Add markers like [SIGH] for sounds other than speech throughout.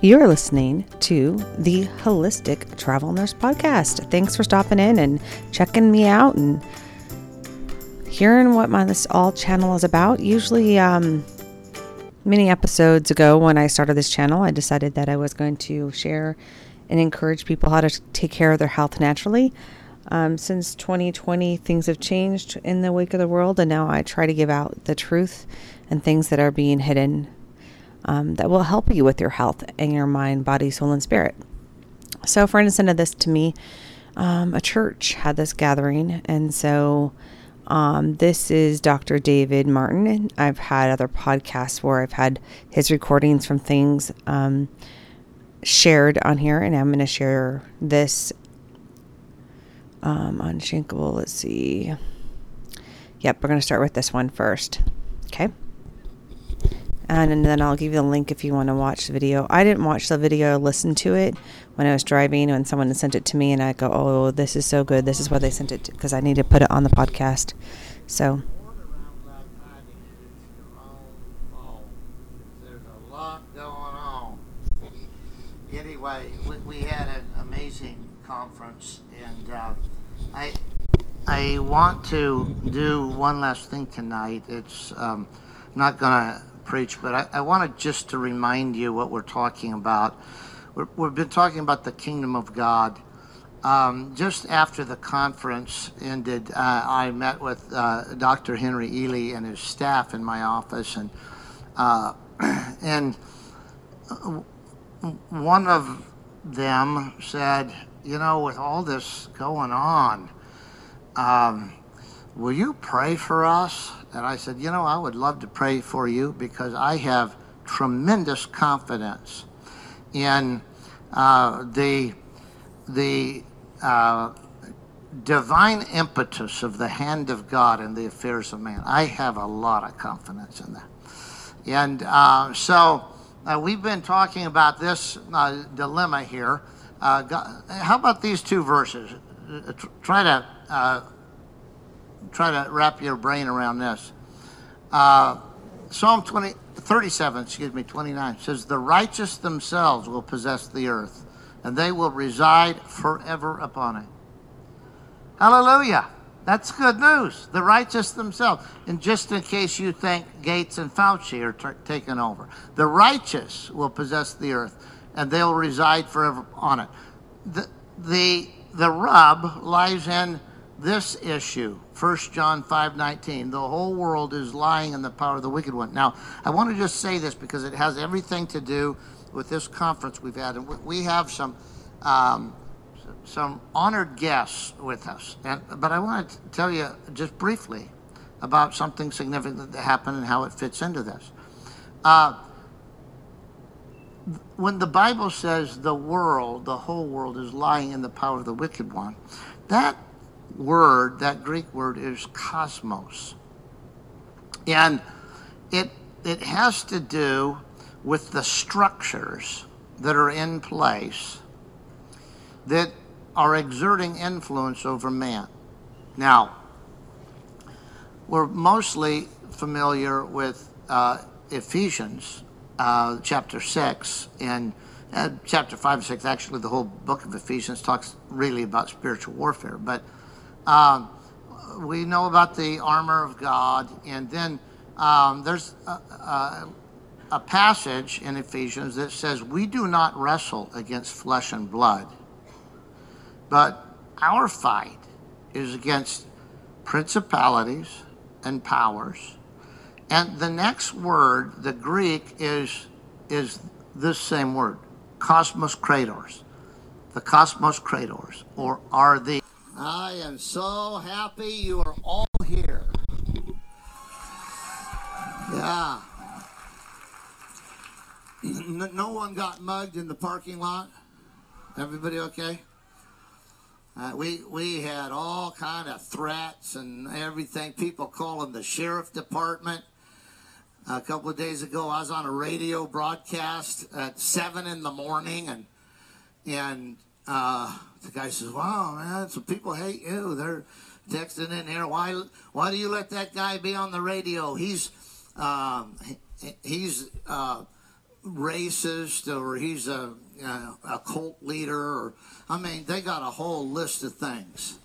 You're listening to the Holistic Travel Nurse Podcast. Thanks for stopping in and checking me out and hearing what my this all channel is about. Usually, um, many episodes ago when I started this channel, I decided that I was going to share and encourage people how to take care of their health naturally. Um, since 2020, things have changed in the wake of the world, and now I try to give out the truth and things that are being hidden um, that will help you with your health and your mind, body, soul, and spirit. So, for instance, of this to me, um, a church had this gathering, and so um, this is Dr. David Martin. I've had other podcasts where I've had his recordings from things um, shared on here, and I'm going to share this um. Let's see. Yep, we're going to start with this one first. Okay and, then I'll give you the link if you want to watch the video. I didn't watch the video, listen to it when I was driving when someone sent it to me, and I go, "Oh, this is so good. This is why they sent it because I need to put it on the podcast." So. Anyway, we, we had an amazing conference, and uh, I I want to do one last thing tonight. It's um, not going to preach, but I, I wanted just to remind you what we're talking about. we have been talking about the kingdom of God. Um, just after the conference ended, uh, I met with uh, Dr. Henry Ealy and his staff in my office, and uh, [CLEARS THROAT] and one of them said, "You know, with all this going on, um, will you pray for us?" And I said, You know, I would love to pray for you because I have tremendous confidence in uh, the, the uh, divine impetus of the hand of God in the affairs of man. I have a lot of confidence in that. And uh, so uh, we've been talking about this uh, dilemma here. Uh, God, how about these two verses? Try to try to wrap your brain around this. Uh, Psalm 20, 37, excuse me, 29 says, The righteous themselves will possess the earth, and they will reside forever upon it. Hallelujah. That's good news. The righteous themselves. And just in case you think Gates and Fauci are t- taken over, the righteous will possess the earth, and they'll reside forever on it. The, the, the rub lies in this issue 1 john 5.19 the whole world is lying in the power of the wicked one. Now i want to just say this because it has everything to do with this conference we've had and we have some um, some honored guests with us. And but i want to tell you just briefly about something significant that happened and how it fits into this. Uh, when the bible says the world the whole world is lying in the power of the wicked one that word, that Greek word, is cosmos. And it, it has to do with the structures that are in place that are exerting influence over man. Now, we're mostly familiar with uh, Ephesians uh, chapter 6 and uh, chapter 5 and 6. Actually, the whole book of Ephesians talks really about spiritual warfare. But um, we know about the armor of God, and then um, there's a, a, a passage in Ephesians that says, We do not wrestle against flesh and blood, but our fight is against principalities and powers. And the next word, the Greek, is, is this same word, cosmos kratos. The cosmos kratos, or are the I am so happy you are all here. Yeah. No one got mugged in the parking lot. Everybody okay? Uh, we we had all kind of threats and everything. People calling the sheriff department. A couple of days ago, I was on a radio broadcast at seven in the morning, and and uh, the guy says, "Wow, man, some people hate you. They're texting in here. Why, why do you let that guy be on the radio? He's, um, he's uh, racist or he's a, a cult leader or I mean they got a whole list of things.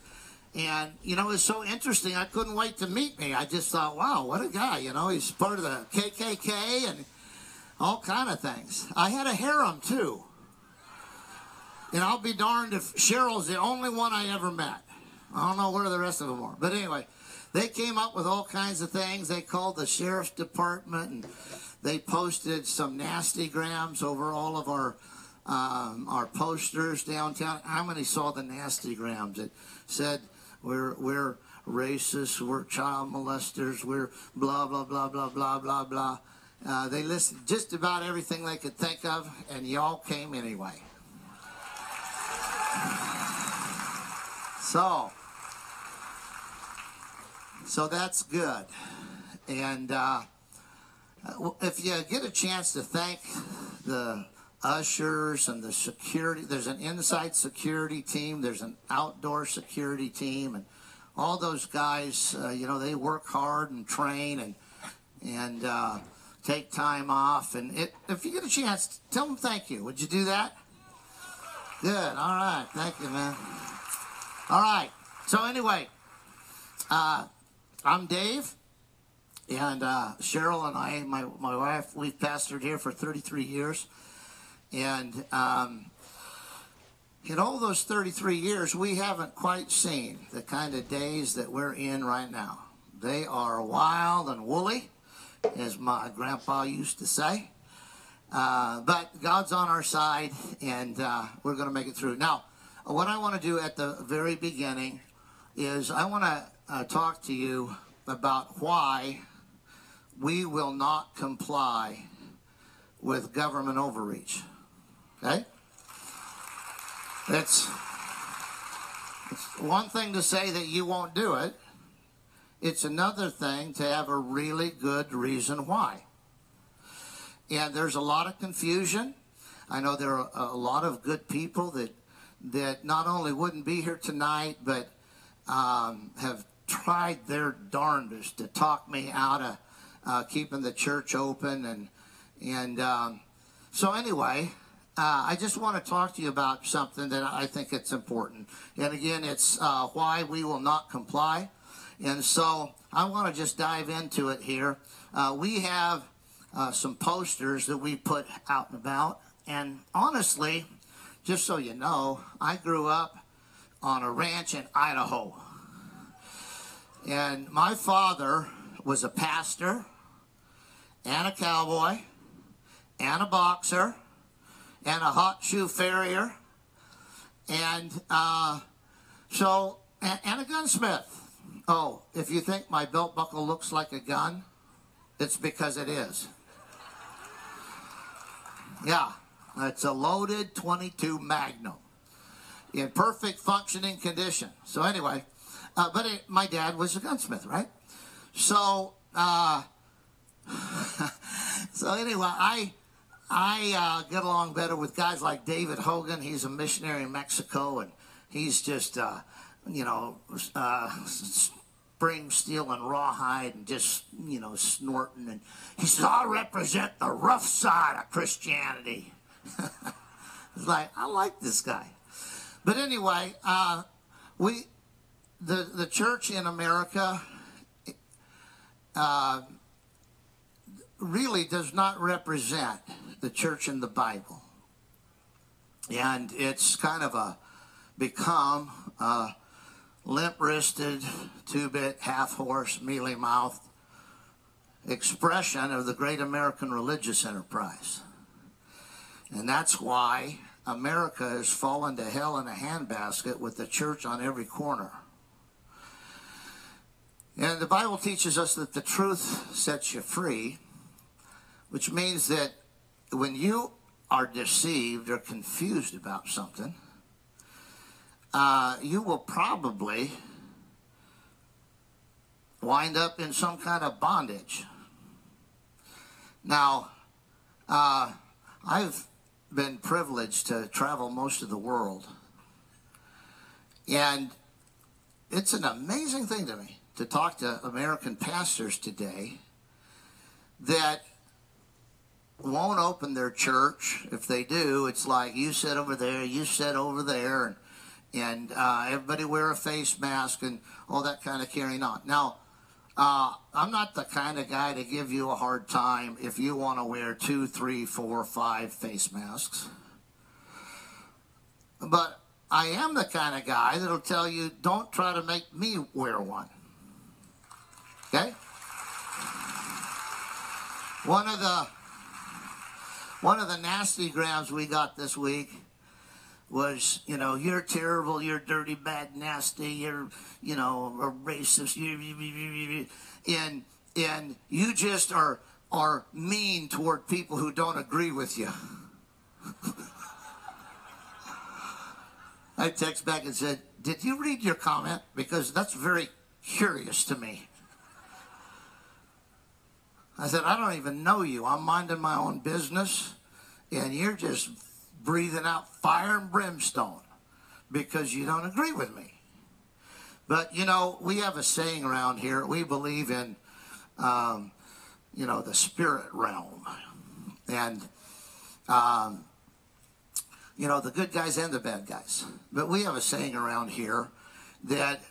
And you know it's so interesting. I couldn't wait to meet me. I just thought, wow, what a guy! You know, he's part of the KKK and all kind of things. I had a harem too. And I'll be darned if Cheryl's the only one I ever met. I don't know where the rest of them are. But anyway, they came up with all kinds of things. They called the sheriff's department and they posted some nasty grams over all of our um, our posters downtown. How many saw the nasty grams? It said we're we're racist, we're child molesters, we're blah blah blah blah blah blah blah. Uh, they listed just about everything they could think of, and y'all came anyway. So, so that's good. And uh, if you get a chance to thank the ushers and the security, there's an inside security team, there's an outdoor security team, and all those guys, uh, you know, they work hard and train and and uh, take time off. And it, if you get a chance, tell them thank you. Would you do that? Good. All right. Thank you, man. All right. So anyway, uh, I'm Dave, and uh, Cheryl and I, my my wife, we've pastored here for 33 years, and um, in all those 33 years, we haven't quite seen the kind of days that we're in right now. They are wild and woolly, as my grandpa used to say. Uh, but God's on our side, and uh, we're going to make it through. Now, what I want to do at the very beginning is I want to uh, talk to you about why we will not comply with government overreach. Okay? It's, it's one thing to say that you won't do it, it's another thing to have a really good reason why. And there's a lot of confusion. I know there are a lot of good people that that not only wouldn't be here tonight, but um, have tried their darndest to talk me out of uh, keeping the church open. And, and um, so, anyway, uh, I just want to talk to you about something that I think it's important. And again, it's uh, why we will not comply. And so I want to just dive into it here. Uh, we have uh, some posters that we put out and about. And honestly, just so you know, I grew up on a ranch in Idaho. And my father was a pastor and a cowboy and a boxer and a hot shoe farrier and uh, so and, and a gunsmith. Oh, if you think my belt buckle looks like a gun, it's because it is. Yeah. It's a loaded 22 Magnum in perfect functioning condition. So anyway, uh, but it, my dad was a gunsmith, right? So, uh, [LAUGHS] so anyway, I I uh, get along better with guys like David Hogan. He's a missionary in Mexico, and he's just uh, you know uh, spring stealing rawhide and just you know snorting. And he says, "I represent the rough side of Christianity." [LAUGHS] it's like I like this guy, but anyway, uh, we the the church in America uh, really does not represent the church in the Bible, and it's kind of a become a limp-wristed, two-bit, half-horse, mealy-mouthed expression of the great American religious enterprise. And that's why America has fallen to hell in a handbasket with the church on every corner. And the Bible teaches us that the truth sets you free, which means that when you are deceived or confused about something, uh, you will probably wind up in some kind of bondage. Now, uh, I've been privileged to travel most of the world. And it's an amazing thing to me to talk to American pastors today that won't open their church. If they do, it's like you sit over there, you sit over there, and and uh, everybody wear a face mask and all that kind of carrying on. Now, uh, I'm not the kind of guy to give you a hard time if you want to wear two, three, four, five face masks. But I am the kind of guy that'll tell you don't try to make me wear one. Okay? One of the one of the nasty grams we got this week was, you know, you're terrible, you're dirty, bad, nasty, you're, you know, a racist, and and you just are are mean toward people who don't agree with you. I text back and said, "Did you read your comment? Because that's very curious to me." I said, "I don't even know you. I'm minding my own business, and you're just breathing out fire and brimstone because you don't agree with me." But you know, we have a saying around here. We believe in, um, you know, the spirit realm, and um, you know, the good guys and the bad guys. But we have a saying around here that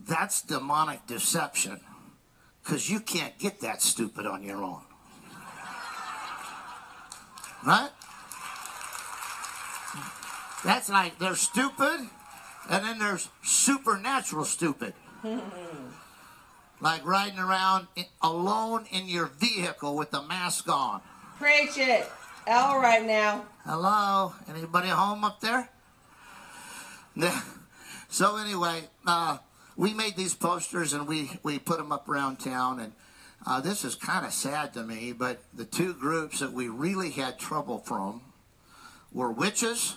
that's demonic deception because you can't get that stupid on your own. Right? That's like they're stupid, and then there's supernatural stupid. [LAUGHS] like riding around alone in your vehicle with the mask on. Preach it. All right now. Hello? Anybody home up there? [LAUGHS] so anyway, uh, we made these posters and we, we put them up around town. And uh, this is kind of sad to me, but the two groups that we really had trouble from were witches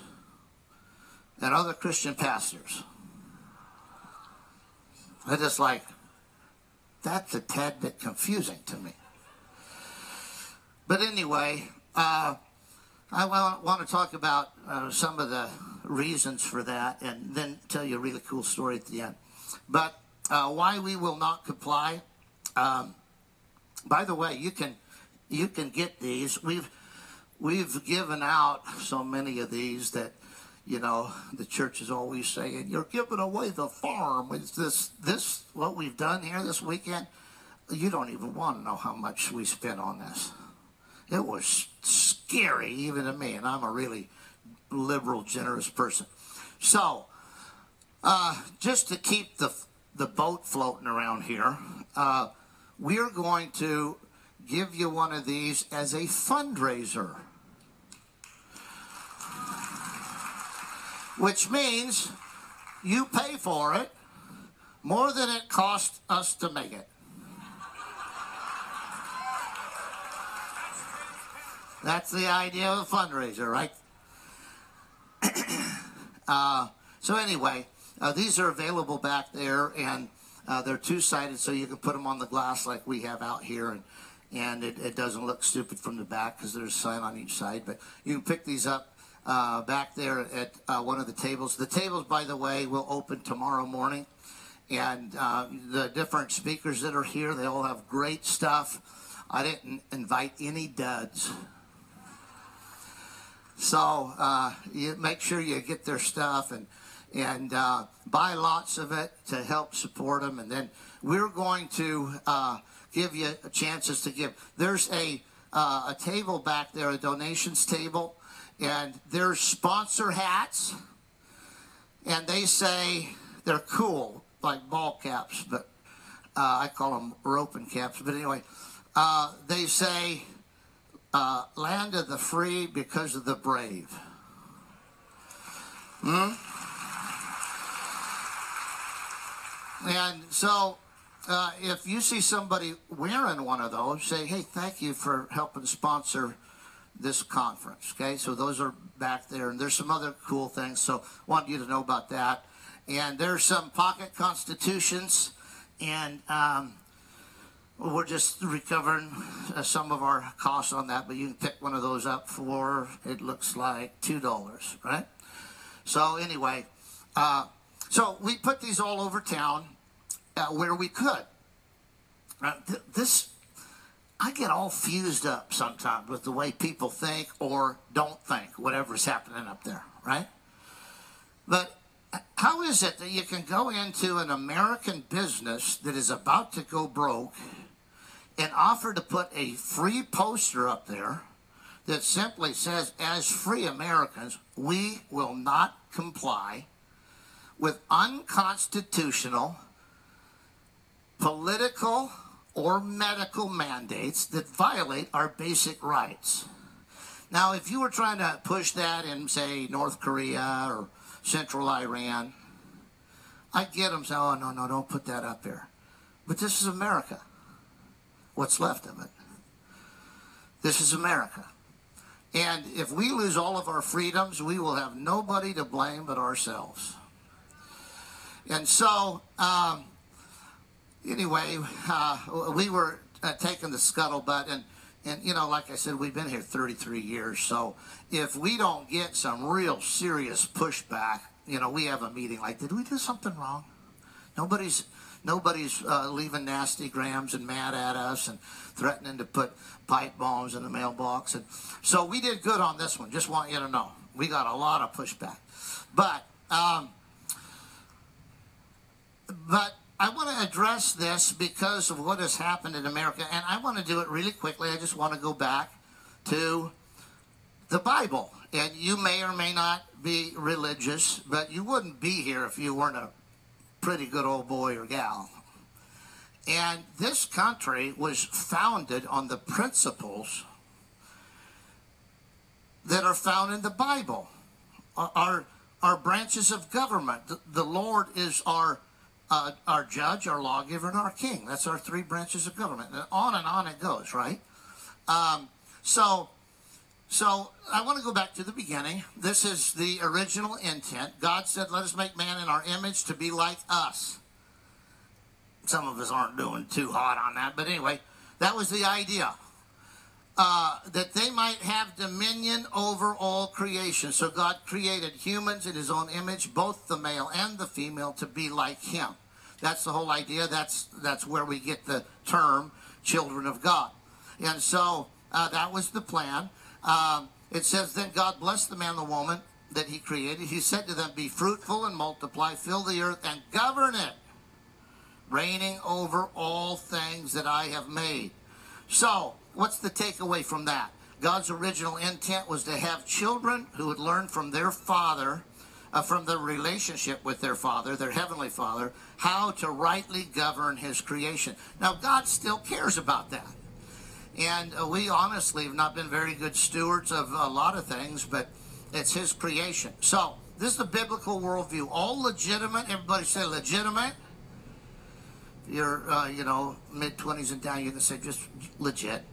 and other Christian pastors. I just like, that's a tad bit confusing to me. But anyway, uh, I want, want to talk about uh, some of the reasons for that and then tell you a really cool story at the end. But uh, why we will not comply. Um, by the way, you can you can get these. We've we've given out so many of these that you know the church is always saying you're giving away the farm. It's this this what we've done here this weekend. You don't even want to know how much we spent on this. It was scary even to me, and I'm a really liberal, generous person. So, uh, just to keep the the boat floating around here, uh, we're going to give you one of these as a fundraiser. Which means you pay for it more than it cost us to make it. That's the idea of a fundraiser, right? [CLEARS THROAT] uh, so anyway, uh, these are available back there, and uh, they're two-sided, so you can put them on the glass like we have out here, and and it, it doesn't look stupid from the back because there's a sign on each side. But you can pick these up uh, back there at uh, one of the tables. The tables, by the way, will open tomorrow morning, and uh, the different speakers that are here, they all have great stuff. I didn't invite any duds. So uh, you make sure you get their stuff and and uh, buy lots of it to help support them. And then we're going to uh, give you chances to give. There's a a table back there, a donations table, and there's sponsor hats, and they say they're cool like ball caps, but uh, I call them roping caps. But anyway, uh, they say uh, land of the free because of the brave. Hmm? And so, uh, if you see somebody wearing one of those, say, hey, thank you for helping sponsor this conference. Okay, so those are back there, and there's some other cool things. So, want you to know about that. And there's some pocket constitutions, and um, we're just recovering uh, some of our costs on that, but you can pick one of those up for, it looks like $2, right? So, anyway, uh, so we put these all over town uh, where we could. Uh, th- this, I get all fused up sometimes with the way people think or don't think, whatever's happening up there, right? But how is it that you can go into an American business that is about to go broke and offer to put a free poster up there that simply says, as free Americans, we will not comply with unconstitutional political or medical mandates that violate our basic rights. Now, if you were trying to push that in, say, North Korea or central Iran, I get them saying, oh, no, no, don't put that up there. But this is America. What's left of it. This is America. And if we lose all of our freedoms, we will have nobody to blame but ourselves. And so, um, anyway, uh, we were uh, taking the scuttlebutt, and and you know, like I said, we've been here 33 years. So if we don't get some real serious pushback, you know, we have a meeting like, did we do something wrong? Nobody's nobody's uh, leaving nasty grams and mad at us and threatening to put pipe bombs in the mailbox. And so we did good on this one. Just want you to know, we got a lot of pushback, but. Um, but I want to address this because of what has happened in America, and I want to do it really quickly. I just want to go back to the Bible. And you may or may not be religious, but you wouldn't be here if you weren't a pretty good old boy or gal. And this country was founded on the principles that are found in the Bible. Our, our branches of government. The, Lord is our uh, our judge, our lawgiver, and our king. That's our three branches of government. And on and on it goes, right? Um, so, so I want to go back to the beginning. This is the original intent. God said, "Let us make man in our image to be like us." Some of us aren't doing too hot on that, but anyway, that was the idea. Uh, that they might have dominion over all creation. So God created humans in his own image, both the male and the female, to be like him. That's the whole idea. That's, that's where we get the term children of God. And so uh, that was the plan. Um, it says, Then God blessed the man and the woman that he created. He said to them, Be fruitful and multiply, fill the earth and govern it, reigning over all things that I have made. So, what's the takeaway from that? God's original intent was to have children who would learn from their father, uh, from their relationship with their father, their heavenly father, how to rightly govern his creation. Now, God still cares about that. And uh, we honestly have not been very good stewards of a lot of things, but it's his creation. So, this is the biblical worldview. All legitimate, everybody say legitimate you're, uh, you know, mid 20s and down, you can say just legit.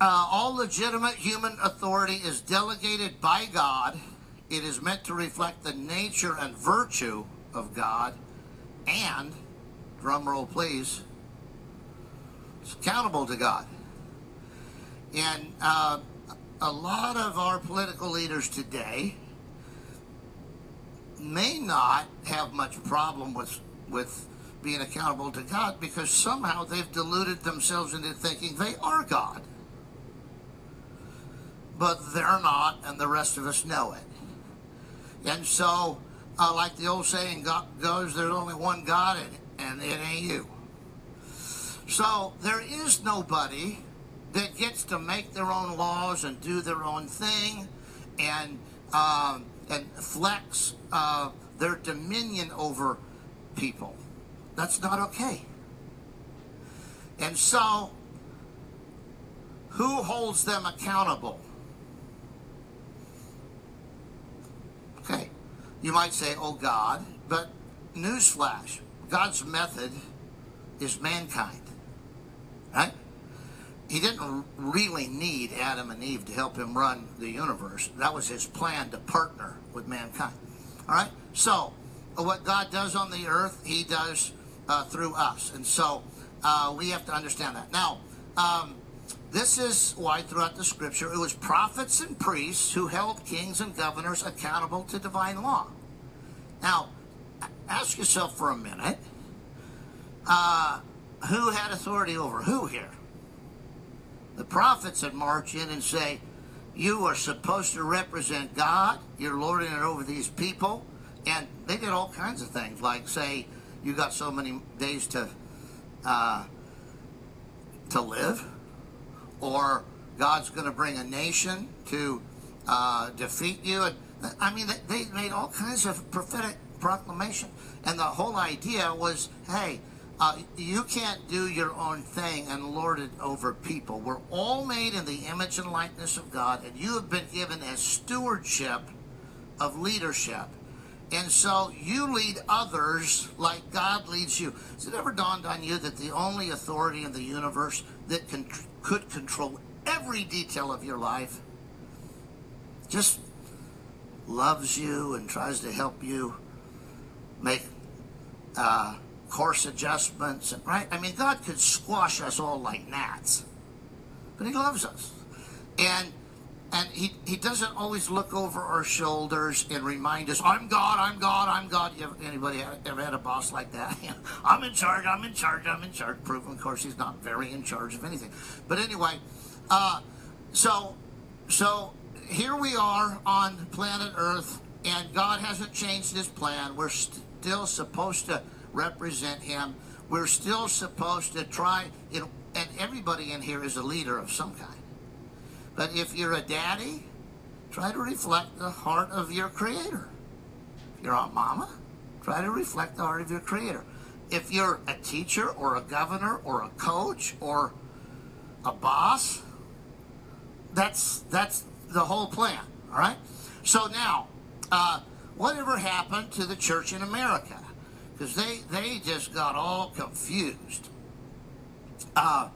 Uh, all legitimate human authority is delegated by God. It is meant to reflect the nature and virtue of God, and, drum roll please, it's accountable to God. And uh, a lot of our political leaders today may not have much problem with with being accountable to God because somehow they've deluded themselves into thinking they are God. But they're not, and the rest of us know it. And so, uh, like the old saying goes, there's only one God, and, and it ain't you. So, there is nobody that gets to make their own laws and do their own thing and, um, and flex uh, their dominion over people. That's not okay. And so, who holds them accountable? Okay, you might say, oh God, but newsflash God's method is mankind. Right? He didn't really need Adam and Eve to help him run the universe. That was his plan to partner with mankind. All right? So, what God does on the earth, he does uh, through us. And so uh, we have to understand that. Now, um, this is why throughout the scripture it was prophets and priests who held kings and governors accountable to divine law. Now, ask yourself for a minute uh, who had authority over who here? The prophets would march in and say, You are supposed to represent God. You're lording it over these people. And they did all kinds of things, like say, You got so many days to. Uh, to live, or God's going to bring a nation to uh, defeat you. And I mean, they made all kinds of prophetic proclamation, and the whole idea was, hey, uh, you can't do your own thing and lord it over people. We're all made in the image and likeness of God, and you have been given a stewardship of leadership. And so you lead others like God leads you. Has it ever dawned on you that the only authority in the universe that can, could control every detail of your life just loves you and tries to help you make uh, course adjustments, right? I mean, God could squash us all like gnats, but He loves us. And and he, he doesn't always look over our shoulders and remind us, I'm God, I'm God, I'm God. You ever, anybody ever had a boss like that? [LAUGHS] I'm in charge, I'm in charge, I'm in charge. Proven, of course, he's not very in charge of anything. But anyway, uh, so so here we are on planet Earth, and God hasn't changed his plan. We're still supposed to represent him. We're still supposed to try, you know, and everybody in here is a leader of some kind. But if you're a daddy, try to reflect the heart of your creator. If you're a mama, try to reflect the heart of your creator. If you're a teacher or a governor or a coach or a boss, that's that's the whole plan. All right. So now, uh, whatever happened to the church in America? Because they they just got all confused. Uh,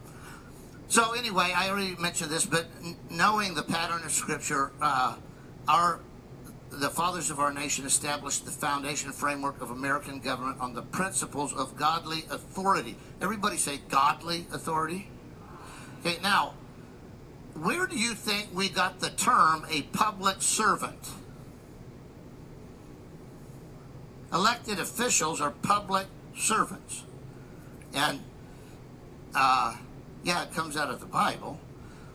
so anyway, I already mentioned this, but knowing the pattern of Scripture, uh, our the fathers of our nation established the foundation framework of American government on the principles of godly authority. Everybody say godly authority. Okay, now, where do you think we got the term a public servant? Elected officials are public servants. And uh, yeah, it comes out of the Bible,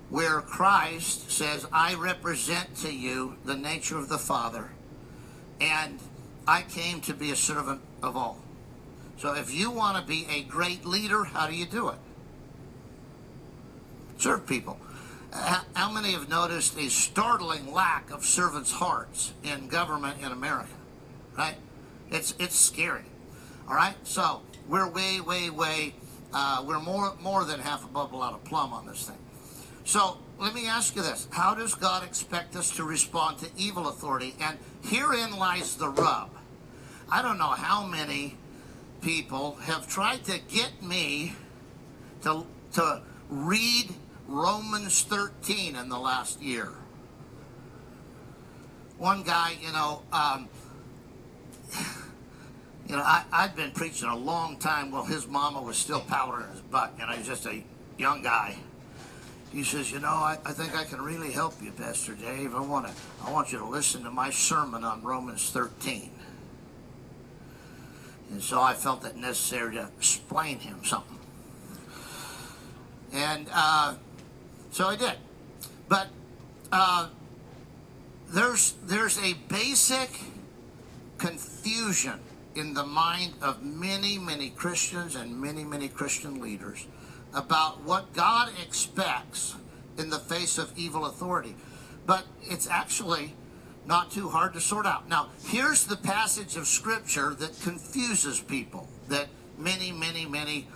where Christ says, I represent to you the nature of the Father, and I came to be a servant of all. So if you want to be a great leader, how do you do it? Serve people. How many have noticed a startling lack of servants' hearts in government in America? Right? It's it's scary. All right? So we're way, way, way uh, we're more more than half a bubble out of plumb on this thing. So let me ask you this: How does God expect us to respond to evil authority? And herein lies the rub. I don't know how many people have tried to get me to to read Romans 13 in the last year. One guy, you know. Um, you know, I, I'd been preaching a long time while his mama was still powdering his butt. and I was just a young guy. He says, you know, I, I think I can really help you, Pastor Dave. I want to, I want you to listen to my sermon on Romans 13. And so I felt it necessary to explain him something. And uh, so I did. But uh, there's there's a basic confusion in the mind of many, many Christians and many, many Christian leaders about what God expects in the face of evil authority. But it's actually not too hard to sort out. Now, here's the passage of Scripture that confuses people, that many, many, many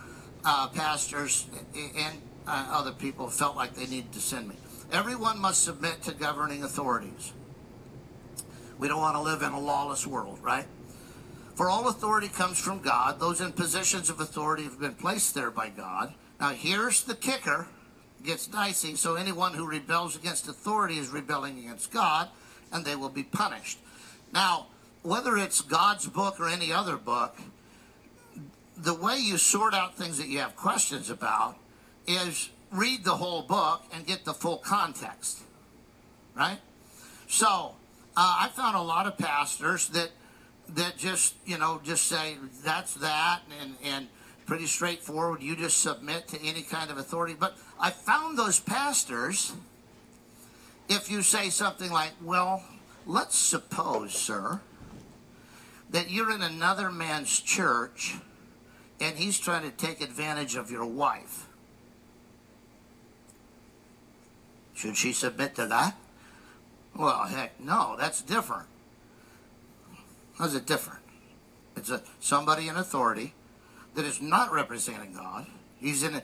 uh, pastors and uh, other people felt like they needed to send me. Everyone must submit to governing authorities. We don't want to live in a lawless world, right? For all authority comes from God. Those in positions of authority have been placed there by God. Now, here's the kicker. Gets dicey. So, anyone who rebels against authority is rebelling against God, and they will be punished. Now, whether it's God's book or any other book, the way you sort out things that you have questions about is read the whole book and get the full context. Right? So, uh, I found a lot of pastors that that just you know just say that's that and and pretty straightforward. You just submit to any kind of authority. But I found those pastors, if you say something like, well, let's suppose, sir, that you're in another man's church and he's trying to take advantage of your wife. Should she submit to that? Well, heck, no, that's different. How's it different? It's a somebody in authority that is not representing God. He's in a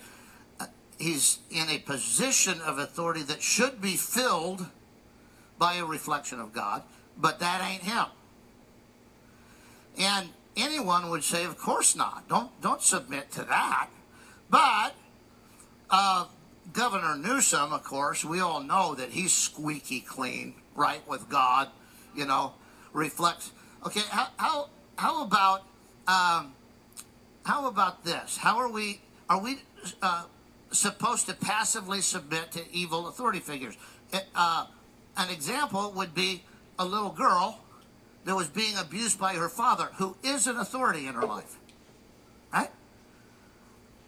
uh, he's in a position of authority that should be filled by a reflection of God, but that ain't him. And anyone would say, of course not. Don't don't submit to that. But uh, Governor Newsom, of course, we all know that he's squeaky clean, right with God. You know, reflects. Okay, how how how about um, how about this? How are we? Are we uh, supposed to passively submit to evil authority figures? Uh, an example would be a little girl that was being abused by her father, who is an authority in her life. Right?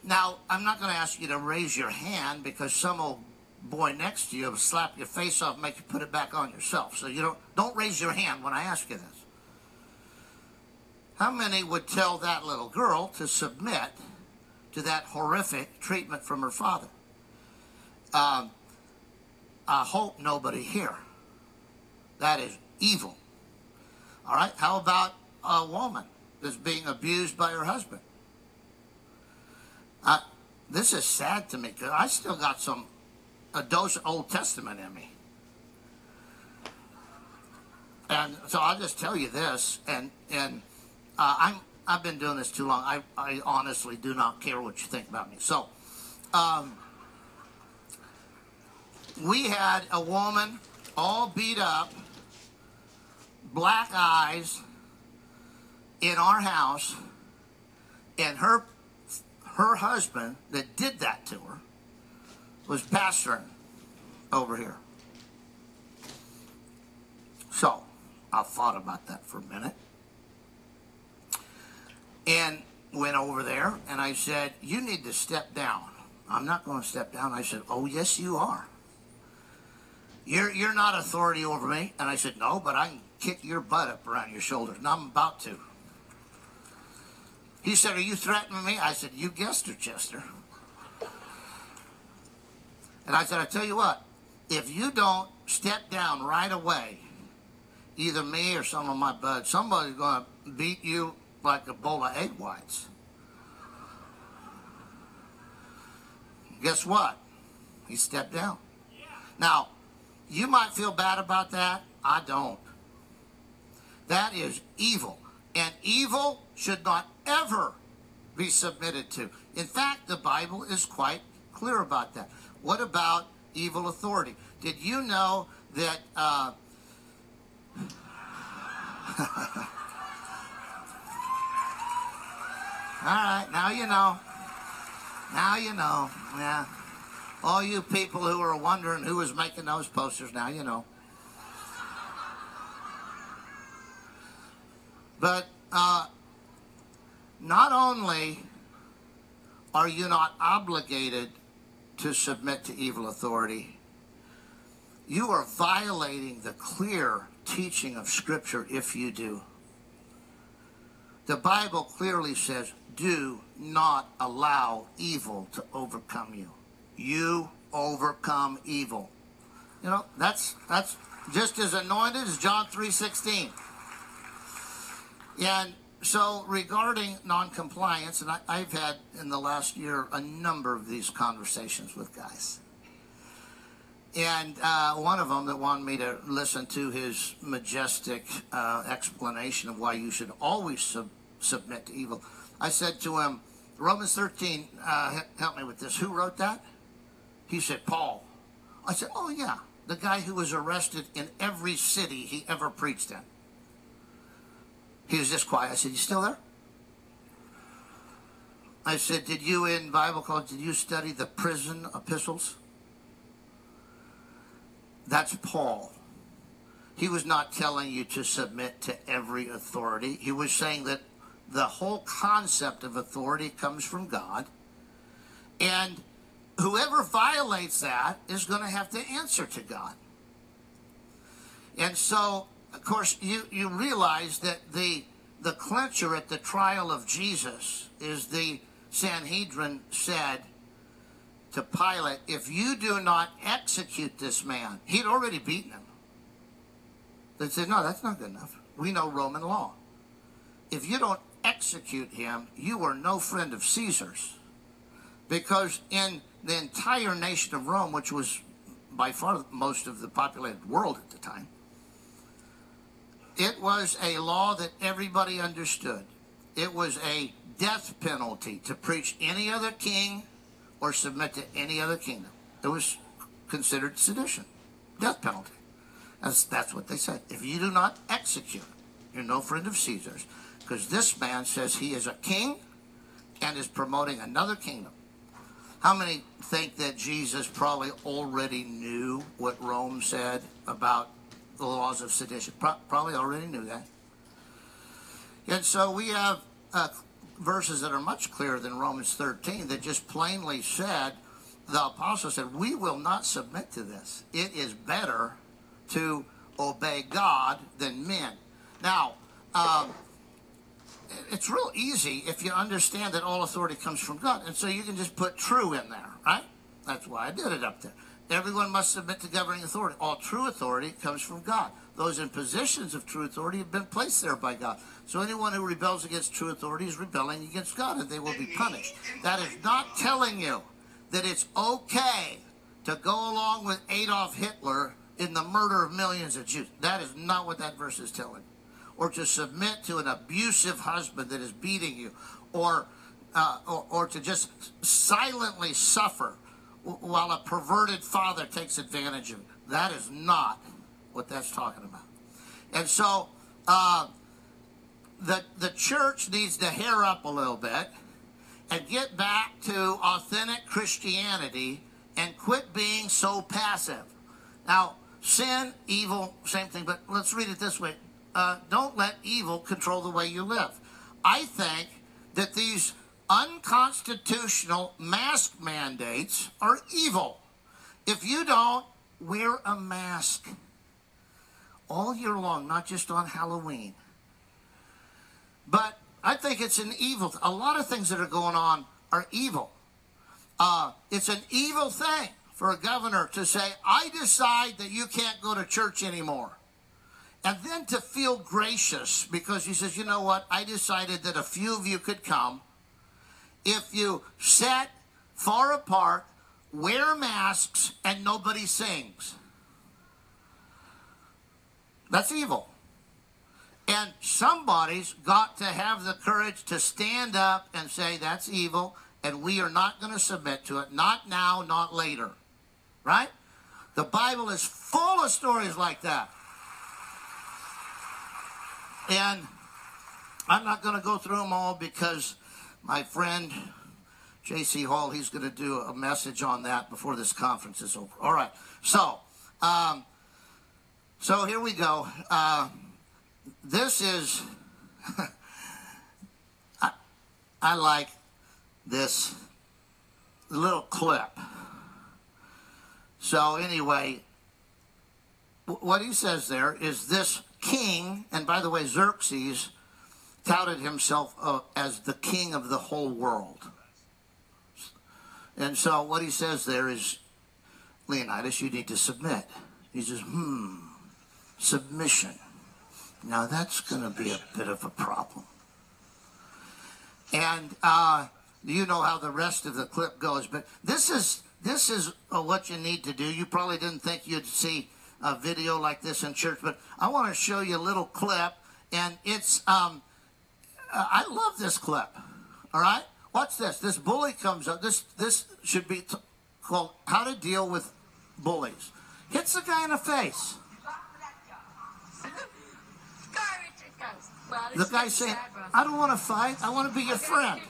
Now, I'm not going to ask you to raise your hand because some old boy next to you will slap your face off and make you put it back on yourself. So you don't don't raise your hand when I ask you this. How many would tell that little girl to submit to that horrific treatment from her father? Um, I hope nobody here. That is evil. All right. How about a woman that's being abused by her husband? This is sad to me because I still got some a dose of Old Testament in me. And so I'll just tell you this, and and uh, I'm I've been doing this too long. I, I honestly do not care what you think about me. So, um, we had a woman all beat up black eyes in our house, and her her husband that did that to her was pastoring over here. So I thought about that for a minute and went over there and I said, You need to step down. I'm not going to step down. I said, Oh, yes, you are. You're, you're not authority over me. And I said, No, but I can kick your butt up around your shoulders, and I'm about to. He said, Are you threatening me? I said, You guessed it, Chester. And I said, I tell you what, if you don't step down right away, either me or some of my buds, somebody's going to beat you like a bowl of egg whites. Guess what? He stepped down. Now, you might feel bad about that. I don't. That is evil. And evil should not ever be submitted to. In fact, the Bible is quite clear about that. What about evil authority? Did you know that? Uh, [LAUGHS] All right, now you know. Now you know. Yeah. All you people who are wondering who was making those posters, now you know. But uh, not only are you not obligated to submit to evil authority, you are violating the clear teaching of Scripture if you do. The Bible clearly says, do not allow evil to overcome you. You overcome evil. You know, that's that's just as anointed as John 3:16. And so, regarding noncompliance, and I, I've had in the last year a number of these conversations with guys. And uh, one of them that wanted me to listen to his majestic uh, explanation of why you should always sub- submit to evil. I said to him, Romans 13, uh, help me with this. Who wrote that? He said, Paul. I said, oh, yeah, the guy who was arrested in every city he ever preached in. He was just quiet. I said, You still there? I said, Did you in Bible college, did you study the prison epistles? That's Paul. He was not telling you to submit to every authority. He was saying that the whole concept of authority comes from God. And whoever violates that is going to have to answer to God. And so, of course, you, you realize that the, the clincher at the trial of Jesus is the Sanhedrin said to Pilate, If you do not execute this man, he'd already beaten him. They said, No, that's not good enough. We know Roman law. If you don't execute him, you are no friend of Caesar's. Because in the entire nation of Rome, which was by far most of the populated world at the time, it was a law that everybody understood. It was a death penalty to preach any other king or submit to any other kingdom. It was considered sedition, death penalty. That's, that's what they said. If you do not execute, you're no friend of Caesar's, because this man says he is a king and is promoting another kingdom. How many think that Jesus probably already knew what Rome said about the laws of sedition? Pro- probably already knew that. And so we have uh, verses that are much clearer than Romans 13 that just plainly said, the apostle said, We will not submit to this. It is better to obey God than men. Now, um, it's real easy if you understand that all authority comes from God. And so you can just put true in there, right? That's why I did it up there. Everyone must submit to governing authority. All true authority comes from God. Those in positions of true authority have been placed there by God. So anyone who rebels against true authority is rebelling against God and they will be punished. That is not telling you that it's okay to go along with Adolf Hitler in the murder of millions of Jews. That is not what that verse is telling. Or to submit to an abusive husband that is beating you, or uh, or, or to just silently suffer while a perverted father takes advantage of you. That is not what that's talking about. And so uh, the the church needs to hair up a little bit and get back to authentic Christianity and quit being so passive. Now, sin, evil, same thing, but let's read it this way. Uh, don't let evil control the way you live. I think that these unconstitutional mask mandates are evil. If you don't wear a mask all year long, not just on Halloween, but I think it's an evil. A lot of things that are going on are evil. Uh, it's an evil thing for a governor to say, I decide that you can't go to church anymore. And then to feel gracious because he says, you know what? I decided that a few of you could come. If you sit far apart, wear masks, and nobody sings. That's evil. And somebody's got to have the courage to stand up and say, that's evil, and we are not going to submit to it. Not now, not later. Right? The Bible is full of stories like that. And I'm not going to go through them all because my friend J.C. Hall, he's going to do a message on that before this conference is over. All right. So, um, so here we go. Uh, this is, [LAUGHS] I, I like this little clip. So, anyway, what he says there is this king, and by the way, Xerxes touted himself uh, as the king of the whole world. And so what he says there is, Leonidas, you need to submit. He says, hmm, submission. Now that's going to be a bit of a problem. And uh, you know how the rest of the clip goes, but this is this is uh, what you need to do. You probably didn't think you'd see a video like this in church, but I want to show you a little clip, and it's um, I love this clip. All right, watch this. This bully comes up. This this should be t- called "How to Deal with Bullies." Hits the guy in the face. The guy's saying, "I don't want to fight. I want to be your friend."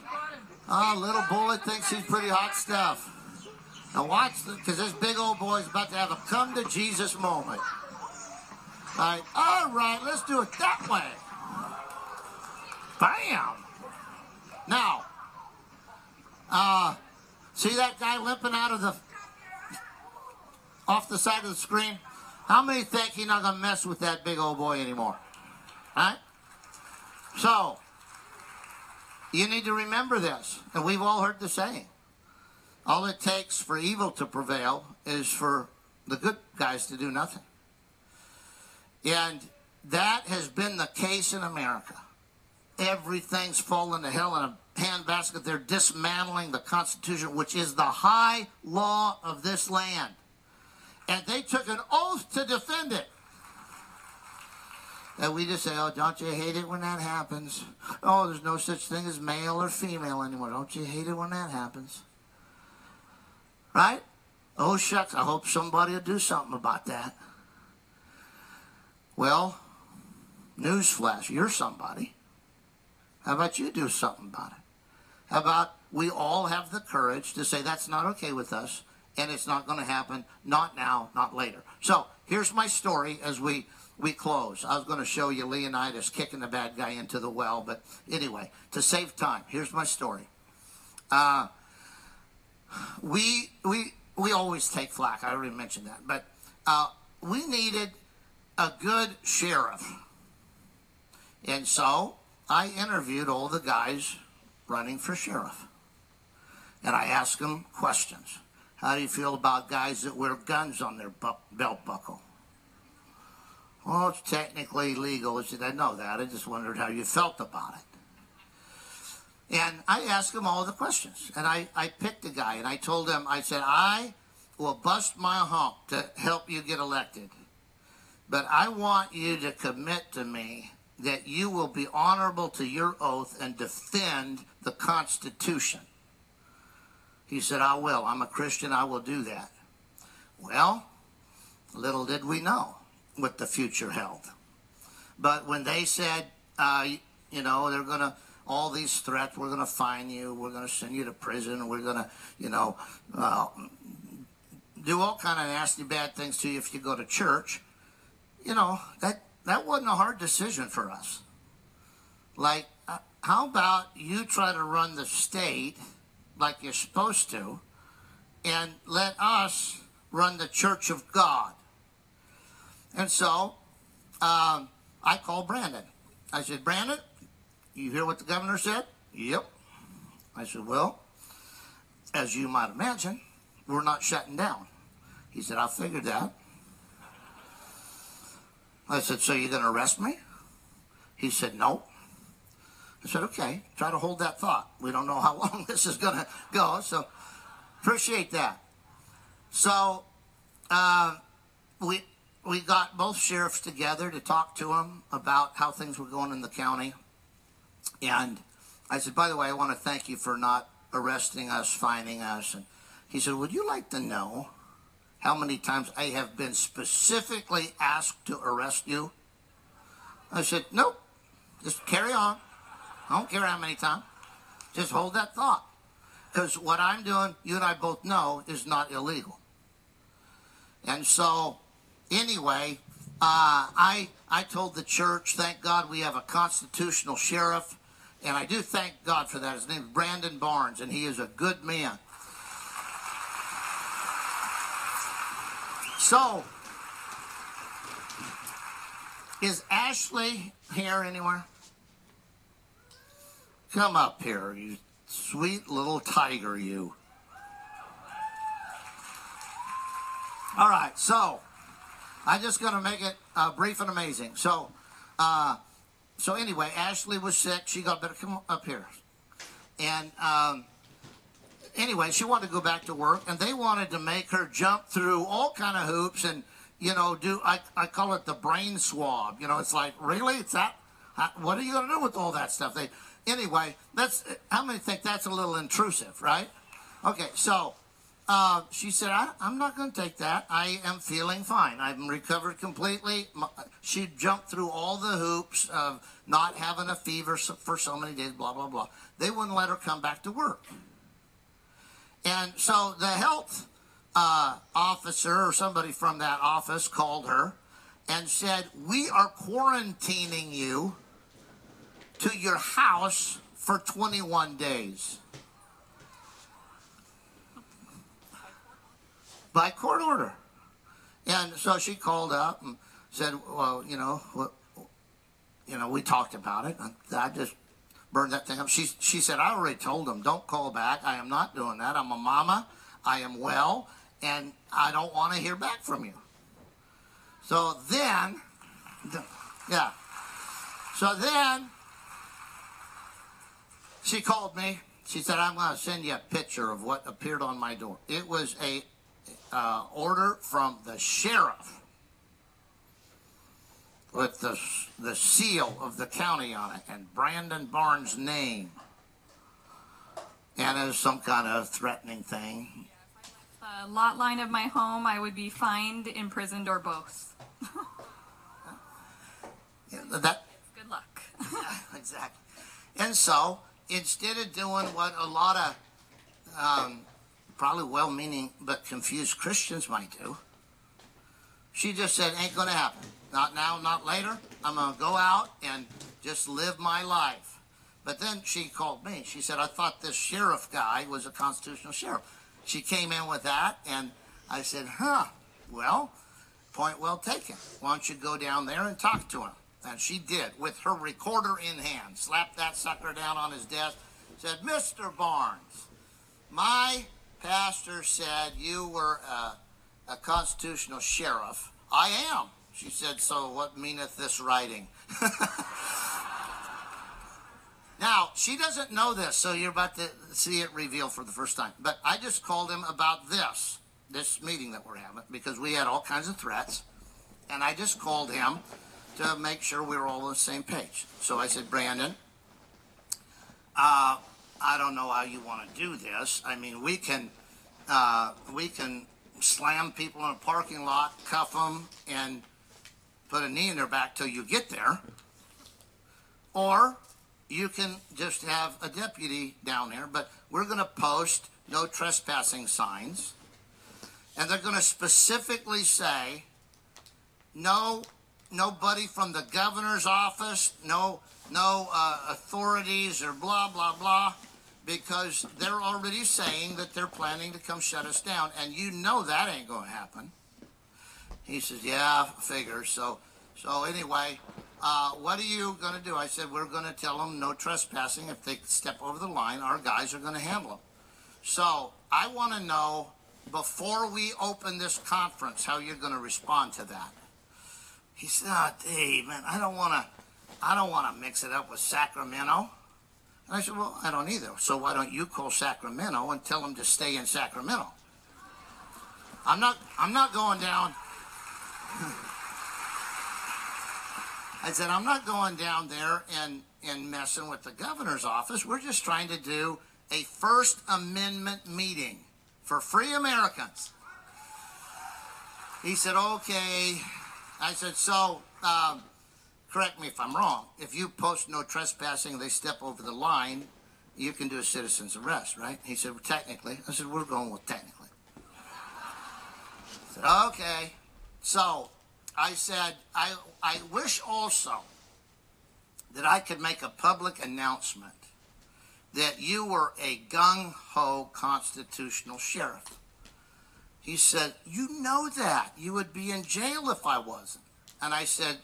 Oh, little bullet thinks he's pretty hot stuff. Now watch, because this big old boy's about to have a come to Jesus moment. All right, all right, let's do it that way. Bam! Now, uh, see that guy limping out of the off the side of the screen? How many think he's not gonna mess with that big old boy anymore? Right? So, you need to remember this, and we've all heard the saying. All it takes for evil to prevail is for the good guys to do nothing. And that has been the case in America. Everything's fallen to hell in a handbasket. They're dismantling the Constitution, which is the high law of this land. And they took an oath to defend it. And we just say, oh, don't you hate it when that happens? Oh, there's no such thing as male or female anymore. Don't you hate it when that happens? Right? Oh, shucks, I hope somebody will do something about that. Well, newsflash, you're somebody. How about you do something about it? How about we all have the courage to say that's not okay with us and it's not going to happen, not now, not later. So here's my story as we we close. I was going to show you Leonidas kicking the bad guy into the well, but anyway, to save time, here's my story. Uh, we we we always take flack. I already mentioned that, but uh, we needed a good sheriff, and so I interviewed all the guys running for sheriff, and I asked them questions. How do you feel about guys that wear guns on their bu- belt buckle? Well, it's technically legal. I said, I know that. I just wondered how you felt about it. And I asked him all the questions. And I, I picked a guy and I told him, I said, I will bust my hump to help you get elected. But I want you to commit to me that you will be honorable to your oath and defend the Constitution. He said, I will. I'm a Christian. I will do that. Well, little did we know what the future held. But when they said, uh, you know, they're going to, all these threats, we're going to fine you, we're going to send you to prison, we're going to, you know, uh, do all kind of nasty bad things to you if you go to church, you know, that, that wasn't a hard decision for us. Like, uh, how about you try to run the state like you're supposed to and let us run the church of God? And so um, I called Brandon. I said, Brandon, you hear what the governor said? Yep. I said, well, as you might imagine, we're not shutting down. He said, I figured that. I said, so you're going to arrest me? He said, no. I said, okay, try to hold that thought. We don't know how [LAUGHS] long this is going to go, so appreciate that. So uh, we we got both sheriffs together to talk to them about how things were going in the county. And I said, by the way, I want to thank you for not arresting us, finding us. And he said, would you like to know how many times I have been specifically asked to arrest you? I said, nope, just carry on. I don't care how many times. Just hold that thought. Because what I'm doing, you and I both know, is not illegal. And so anyway, uh, I I told the church, thank God we have a constitutional sheriff, and I do thank God for that. His name is Brandon Barnes, and he is a good man. So, is Ashley here anywhere? Come up here, you sweet little tiger, you. All right, so I'm just going to make it uh, brief and amazing. So, uh, so anyway, Ashley was sick. She got better. Come up here. And um, anyway, she wanted to go back to work, and they wanted to make her jump through all kind of hoops and you know do I, I call it the brain swab. You know, it's like really, it's that. What are you going to do with all that stuff? They anyway. That's how many think that's a little intrusive, right? Okay, so uh, she said, I, am not going to take that. I am feeling fine. I'm recovered completely. She jumped through all the hoops of not having a fever for so many days, blah, blah, blah. They wouldn't let her come back to work. And so the health uh, officer or somebody from that office called her and said, We are quarantining you to your house for 21 days. By court order. And so she called up and said, well, you know, you know, we talked about it. I just burned that thing up. She, she said, I already told him, don't call back. I am not doing that. I'm a mama. I am well. And I don't want to hear back from you. So then, yeah. So then, she called me. She said, I'm going to send you a picture of what appeared on my door. It was a uh, order from the sheriff with the, the seal of the county on it and Brandon Barnes' name. And as some kind of threatening thing. The lot line of my home, I would be fined, imprisoned, or both. [LAUGHS] Yeah, That, Good luck. [LAUGHS] exactly. And so, instead of doing what a lot of um, probably well meaning but confused Christians might do, she just said, Ain't going to happen. Not now, not later. I'm going to go out and just live my life. But then she called me. She said, I thought this sheriff guy was a constitutional sheriff. She came in with that, and I said, Huh, well, point well taken. Why don't you go down there and talk to him? And she did, with her recorder in hand, slapped that sucker down on his desk, said, Mr. Barnes, my pastor said you were a, a constitutional sheriff. I am. She said, So what meaneth this writing? [LAUGHS] Now, she doesn't know this, so you're about to see it revealed for the first time. But I just called him about this, this meeting that we're having, because we had all kinds of threats. And I just called him to make sure we were all on the same page. So I said, Brandon, uh, I don't know how you want to do this. I mean, we can, uh, we can slam people in a parking lot, cuff them, and put a knee in their back till you get there. Or you can just have a deputy down there, but we're going to post no trespassing signs. And they're going to specifically say no nobody from the governor's office, no no uh, authorities or blah blah blah because they're already saying that they're planning to come shut us down and you know that ain't going to happen. He says, "Yeah, figure so." So anyway, uh, what are you going to do? I said, we're going to tell them no trespassing. If they step over the line, our guys are going to handle them. So I want to know before we open this conference how you're going to respond to that. He said, "Oh, Dave, man, I don't want to. I don't want to mix it up with Sacramento." And I said, "Well, I don't either. So why don't you call Sacramento and tell them to stay in Sacramento?" I'm not. I'm not going down. I said, I'm not going down there and, and messing with the governor's office. We're just trying to do a First Amendment meeting for free Americans. He said, okay. I said, so, um, correct me if I'm wrong. If you post no trespassing, they step over the line, you can do a citizen's arrest, right? He said, well, technically. I said, we're going with technically. Said, okay. So, I said, I, I wish also that I could make a public announcement that you were a gung ho constitutional sheriff. He said, You know that. You would be in jail if I wasn't. And I said,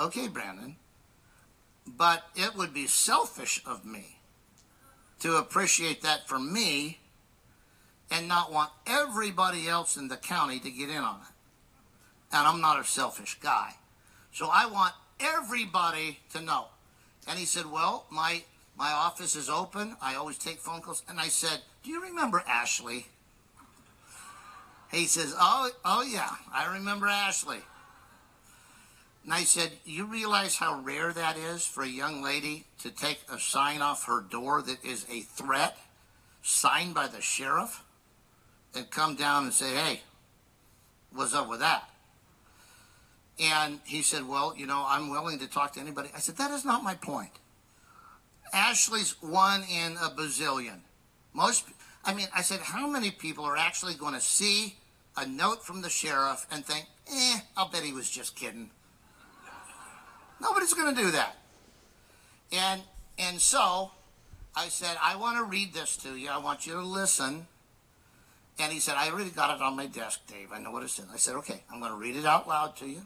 Okay, Brandon, but it would be selfish of me to appreciate that for me and not want everybody else in the county to get in on it and I'm not a selfish guy. So I want everybody to know. And he said, Well, my my office is open. I always take phone calls. And I said, Do you remember Ashley? He says, Oh, oh yeah, I remember Ashley. And I said, You realize how rare that is for a young lady to take a sign off her door that is a threat, signed by the sheriff, and come down and say, Hey, what's up with that? And he said, Well, you know, I'm willing to talk to anybody. I said, That is not my point. Ashley's one in a bazillion. Most, I mean, I said, How many people are actually going to see a note from the sheriff and think, Eh, I'll bet he was just kidding? Nobody's going to do that. And, and so I said, I want to read this to you. I want you to listen. And he said, I already got it on my desk, Dave. I know what it's in. I said, okay, I'm going to read it out loud to you.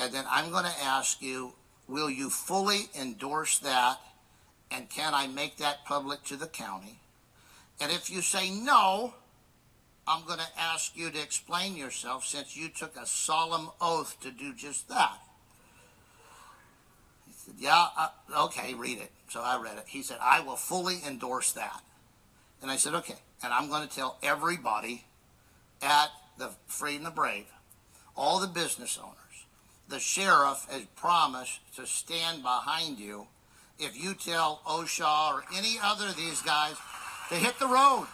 And then I'm going to ask you, will you fully endorse that? And can I make that public to the county? And if you say no, I'm going to ask you to explain yourself since you took a solemn oath to do just that. Said, Yeah, uh, okay, read it. So I read it. He said, I will fully endorse that. And I said, Okay. And I'm going to tell everybody at the Free and the Brave, all the business owners, the sheriff has promised to stand behind you if you tell OSHA or any other of these guys to hit the road.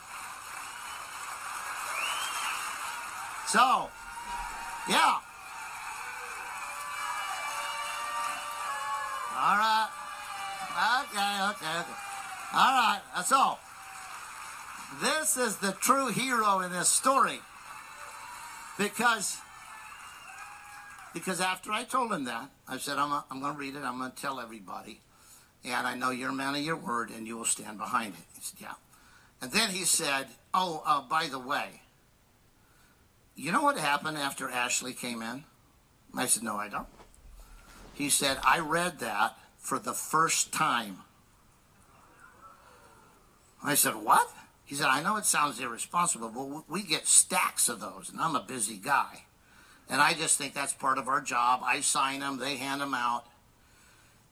So, yeah. All right. Okay, okay, okay. All right. So, this is the true hero in this story. Because because after I told him that, I said, I'm, I'm going to read it. I'm going to tell everybody. And I know you're a man of your word and you will stand behind it. He said, yeah. And then he said, oh, uh, by the way, you know what happened after Ashley came in? I said, no, I don't. He said, I read that for the first time. I said, what? He said, I know it sounds irresponsible, but we get stacks of those, and I'm a busy guy. And I just think that's part of our job. I sign them, they hand them out.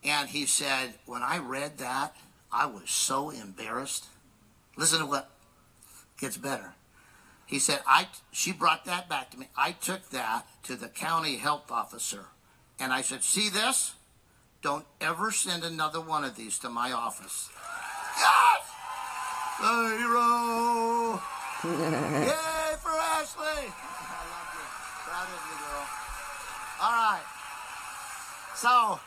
And he said, when I read that, I was so embarrassed. Listen to what gets better. He said, I, she brought that back to me. I took that to the county health officer. And I said, see this? Don't ever send another one of these to my office. Yes! The hero! [LAUGHS] Yay for Ashley! I love you. Proud of you, girl. All right. So,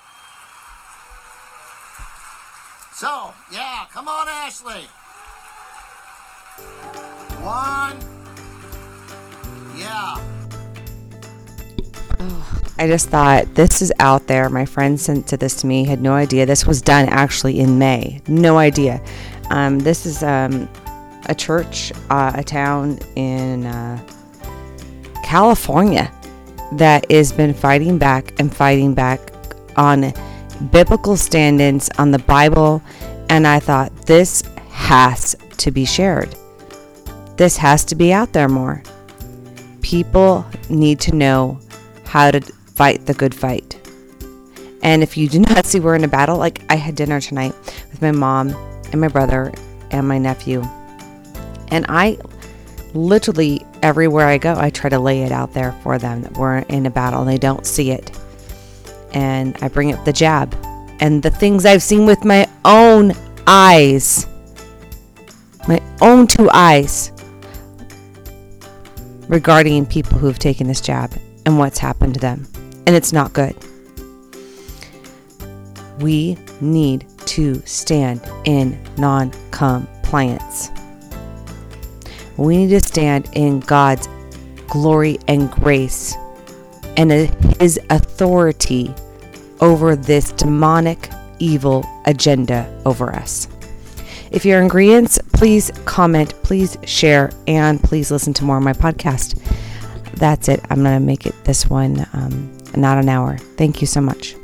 so, yeah, come on, Ashley. One. Yeah. I just thought this is out there. My friend sent to this to me. Had no idea this was done actually in May. No idea. Um, this is um, a church, uh, a town in uh, California that has been fighting back and fighting back on biblical stand-ins on the Bible, and I thought this has to be shared. This has to be out there more. People need to know how to fight the good fight. And if you do not see we're in a battle, like I had dinner tonight with my mom and my brother and my nephew, and I literally everywhere I go, I try to lay it out there for them that we're in a battle and they don't see it. And I bring up the jab and the things I've seen with my own eyes, my own two eyes, regarding people who have taken this jab and what's happened to them. And it's not good. We need to stand in non compliance. We need to stand in God's glory and grace and His authority over this demonic, evil agenda over us. If you're ingredients, please comment, please share, and please listen to more of my podcast. That's it. I'm going to make it this one um, not an hour. Thank you so much.